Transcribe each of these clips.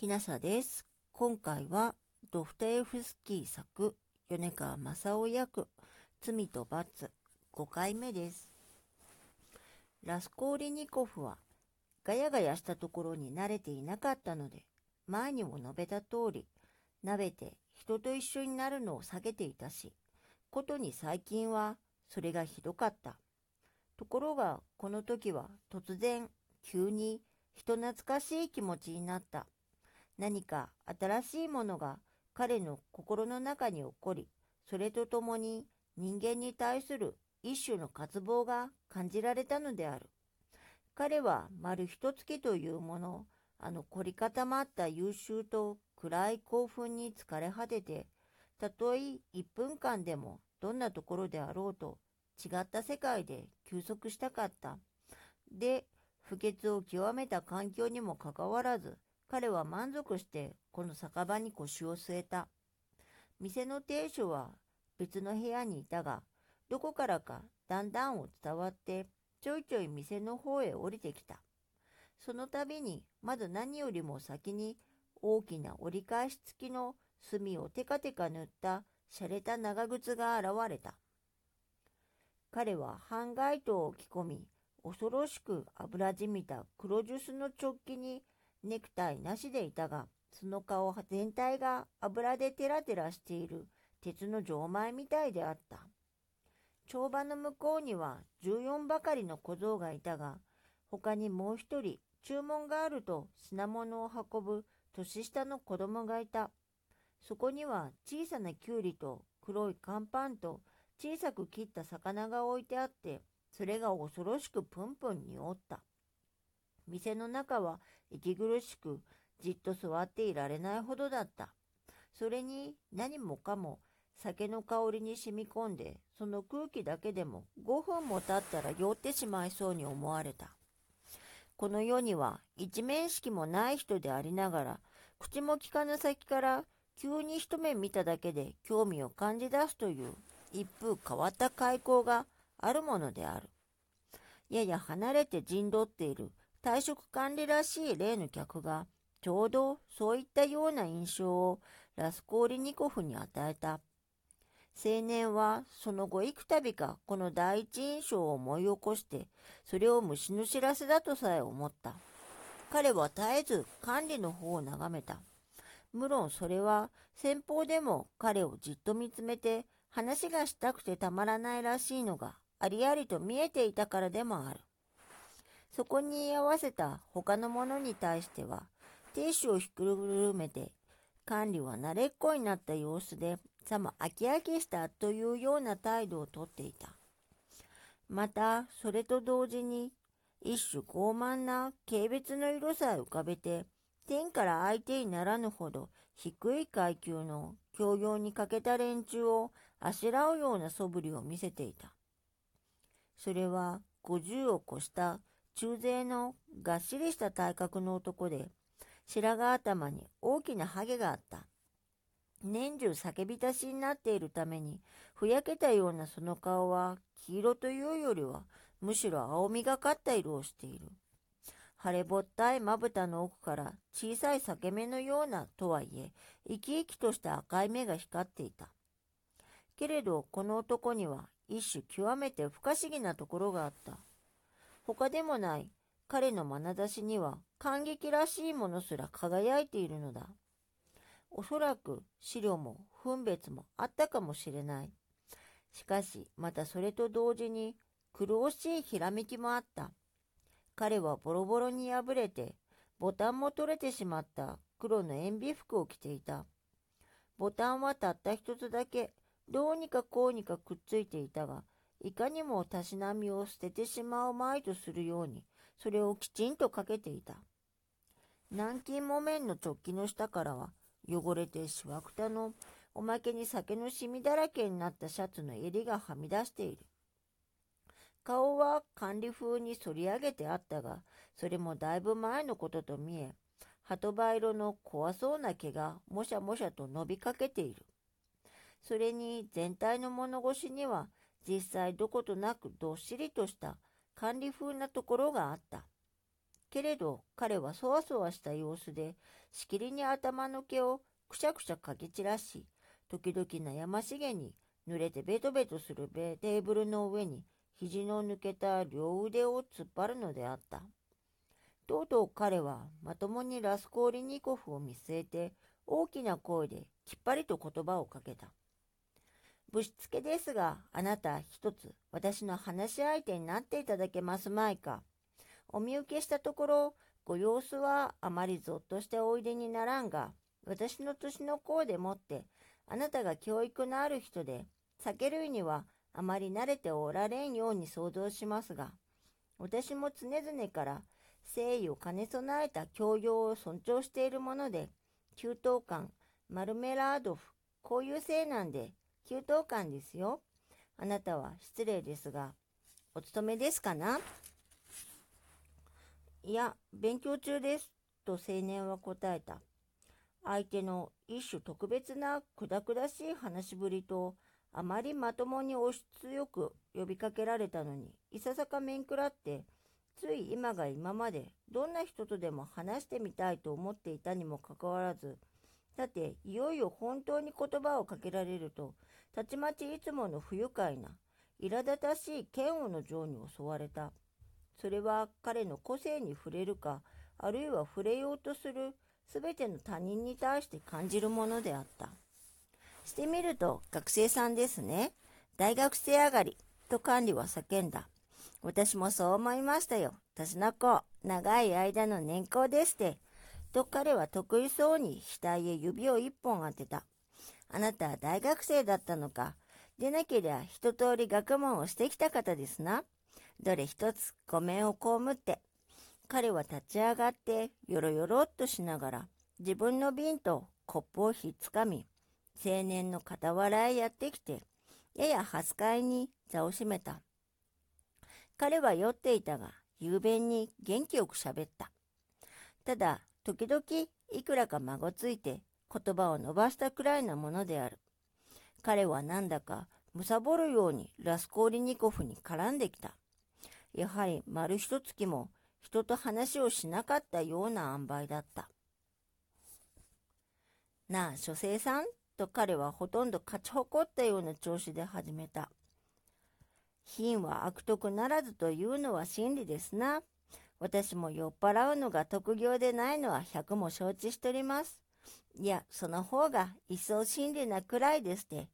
きなさです。今回はドフテエフスキー作米川正夫役罪と罰5回目です。ラスコーリニコフはガヤガヤしたところに慣れていなかったので前にも述べた通り鍋て人と一緒になるのを避けていたしことに最近はそれがひどかった。ところがこの時は突然急に人懐かしい気持ちになった。何か新しいものが彼の心の中に起こり、それとともに人間に対する一種の渇望が感じられたのである。彼は丸一月というもの、あの凝り固まった優秀と暗い興奮に疲れ果てて、たとえ1分間でもどんなところであろうと違った世界で休息したかった。で、不潔を極めた環境にもかかわらず、彼は満足してこの酒場に腰を据えた。店の亭主は別の部屋にいたが、どこからかだんだんを伝わってちょいちょい店の方へ降りてきた。その度にまず何よりも先に大きな折り返し付きの墨をテカテカ塗った洒落た長靴が現れた。彼は半街灯を着込み、恐ろしく油じみた黒ジュースの直帰にネクタイなしでいたが、その顔全体が油でテラテラしている鉄の錠前みたいであった。帳場の向こうには14ばかりの小僧がいたが、他にもう一人注文があると品物を運ぶ年下の子供がいた。そこには小さなきゅうりと黒い乾パンと小さく切った魚が置いてあって、それが恐ろしくプンプンにおった。店の中は息苦しくじっと座っていられないほどだった。それに何もかも酒の香りに染み込んで、その空気だけでも5分も経ったら酔ってしまいそうに思われた。この世には一面識もない人でありながら、口も利かぬ先から急に一目見ただけで興味を感じ出すという一風変わった開口があるものである。やや離れて陣取っている退職管理らしい例の客が、ちょうどそういったような印象をラスコーリニコフに与えた。青年はその後幾度かこの第一印象を思い起こして、それを虫の知らせだとさえ思った。彼は絶えず管理の方を眺めた。無論それは先方でも彼をじっと見つめて話がしたくてたまらないらしいのがありありと見えていたからでもある。そこに居合わせた他の者に対しては、亭主をひっくるめて、管理は慣れっこになった様子で、さも飽き飽きしたというような態度をとっていた。また、それと同時に、一種傲慢な軽蔑の色さえ浮かべて、天から相手にならぬほど低い階級の教養に欠けた連中をあしらうような素振りを見せていた。それは50を越した中背のがっしりした体格の男で、白髪頭に大きなハゲがあった。年中叫び出しになっているために、ふやけたようなその顔は黄色というよりは、むしろ青みがかった色をしている。腫れぼったいまぶたの奥から小さい裂け目のようなとはいえ、生き生きとした赤い目が光っていた。けれど、この男には一種極めて不可思議なところがあった。他でもない彼の眼差しには感激らしいものすら輝いているのだ。おそらく資料も分別もあったかもしれない。しかし、またそれと同時に苦しいひらめきもあった。彼はボロボロに破れて、ボタンも取れてしまった黒の塩ビ服を着ていた。ボタンはたった一つだけ、どうにかこうにかくっついていたが、いかにもたしなみを捨ててしまうまいとするように、それをきちんとかけていた。南京木綿の直帰の下からは、汚れてしわくたの、おまけに酒の染みだらけになったシャツの襟がはみ出している。顔は管理風に反り上げてあったが、それもだいぶ前のことと見え、鳩場色の怖そうな毛がもしゃもしゃと伸びかけている。それに全体の物腰には実際どことなくどっしりとした管理風なところがあった。けれど彼はそわそわした様子で、しきりに頭の毛をくしゃくしゃかき散らし、時々悩ましげに濡れてベトベトするテーブルの上に肘の抜けた両腕を突っ張るのであった。とうとう彼はまともにラスコーリニコフを見据えて大きな声できっぱりと言葉をかけた。ぶしつけですが、あなた一つ私の話し相手になっていただけますまいか。お見受けしたところ、ご様子はあまりぞっとしておいでにならんが、私の年の子でもって、あなたが教育のある人で、酒類にはあまり慣れておられんように想像しますが、私も常々から誠意を兼ね備えた教養を尊重しているもので、給湯館、マルメラードフ、こういうせいなんで、給湯館ですよ。あなたは失礼ですが、お勤めですかな？いや、勉強中です。と青年は答えた。相手の一種特別なくだくだしい話しぶりと、あまりまともに押し強く呼びかけられたのに、いささか面食らって、つい今が今までどんな人とでも話してみたいと思っていたにもかかわらず、だっていよいよ本当に言葉をかけられると、たちまちいつもの不愉快な、苛立たしい嫌悪の情に襲われた。それは彼の個性に触れるか、あるいは触れようとする全ての他人に対して感じるものであった。してみると学生さんですね。大学生上がり、と管理は叫んだ。私もそう思いましたよ。私の子、長い間の年功ですって。と彼は得意そうに額へ指を一本当てた。あなたは大学生だったのか。でなけりゃ一通り学問をしてきた方ですな。どれ一つごめんを被って。彼は立ち上がってよろよろっとしながら自分の瓶とコップをひっつかみ、青年の傍らへやってきて、やや恥ずかいに座を閉めた。彼は酔っていたが、雄弁に元気よく喋った。ただ、時々いくらか孫ついて言葉を伸ばしたくらいなものである。彼はなんだか貪るようにラスコーリニコフに絡んできた。やはり丸一月も人と話をしなかったような塩梅だった。なあ、書生さん？と彼はほとんど勝ち誇ったような調子で始めた。品は悪徳ならずというのは真理ですな。私も酔っ払うのが特業でないのは百も承知しております。いや、その方が一層真理なくらいですって。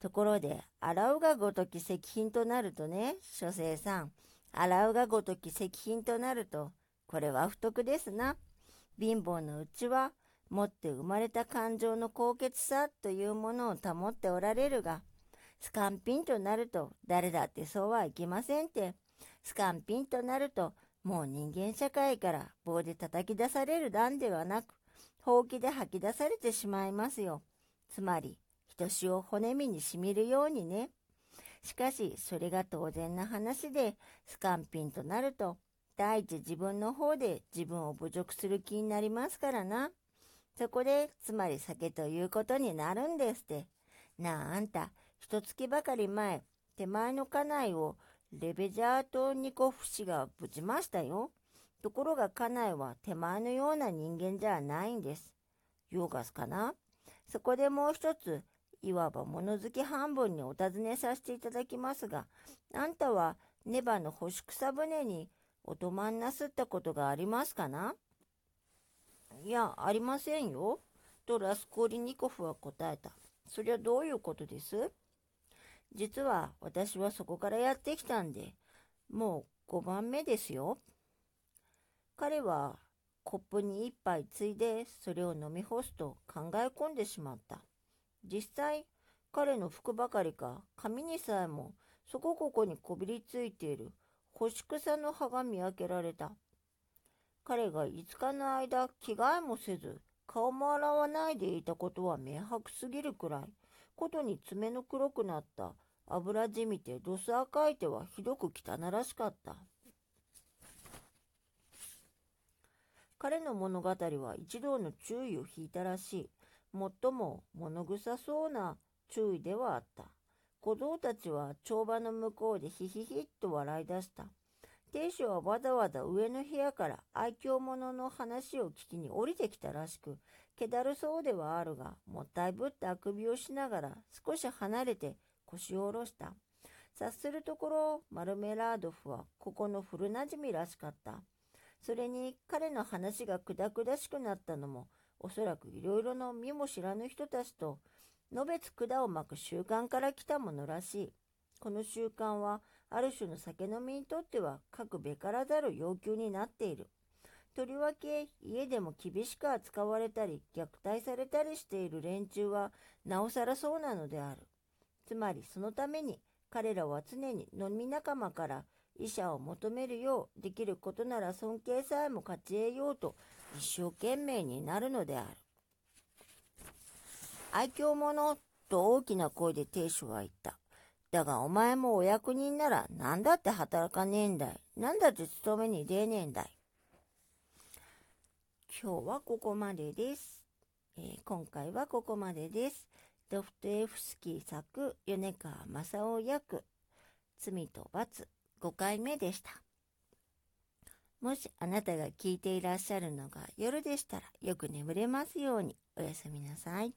ところで、洗うがごとき石品となるとね、書生さん、洗うがごとき石品となると、これは不徳ですな。貧乏のうちは、持って生まれた感情の高潔さというものを保っておられるが、スカンピンとなると誰だってそうはいきませんって。スカンピンとなるともう人間社会から棒で叩き出される段ではなく、ほうきで吐き出されてしまいますよ。つまり、人しを骨身にしみるようにね。しかし、それが当然な話で、スカンピンとなると、第一自分の方で自分を侮辱する気になりますからな。そこで、つまり酒ということになるんですって。なあ、あんた、一月ばかり前、手前の家内をレベジャートニコフ氏がぶちましたよ。ところが家内は手前のような人間じゃないんです。ヨーガスかな？そこでもう一つ、いわば物好き半分にお尋ねさせていただきますが、あんたはネバの干し草船にお泊まんなすったことがありますかな？いや、ありませんよ。とラスコーリニコフは答えた。そりゃどういうことです？実は私はそこからやってきたんで、もう5番目ですよ。彼はコップに一杯ついでそれを飲み干すと考え込んでしまった。実際、彼の服ばかりか髪にさえもそこここにこびりついている干し草の葉が見分けられた。彼が5日の間着替えもせず顔も洗わないでいたことは明白すぎるくらい、ことに爪の黒くなった油じみてどす赤い手はひどく汚らしかった。彼の物語は一同の注意を引いたらしい。最も物臭そうな注意ではあった。小僧たちは帳場の向こうでヒヒヒッと笑い出した。亭主はわざわざ上の部屋から愛嬌者の話を聞きに降りてきたらしく、気だるそうではあるが、もったいぶってあくびをしながら少し離れて腰を下ろした。察するところ、マルメラードフはここの古なじみらしかった。それに彼の話がくだくだしくなったのも、おそらくいろいろの身も知らぬ人たちと、のべつ管を巻く習慣から来たものらしい。この習慣は、ある種の酒飲みにとっては、各べからざる要求になっている。とりわけ、家でも厳しく扱われたり、虐待されたりしている連中は、なおさらそうなのである。つまり、そのために、彼らは常に飲み仲間から医者を求めるようできることなら尊敬さえも勝ち得ようと一生懸命になるのである。愛嬌者と大きな声で亭主は言った。だがお前もお役人なら何だって働かねえんだい。何だって勤めに出ねえんだい。今日はここまでです。えー、今回はここまでです。ドフトエフスキー作米川正夫役罪と罰5回目でした。もしあなたが聞いていらっしゃるのが夜でしたらよく眠れますようにおやすみなさい。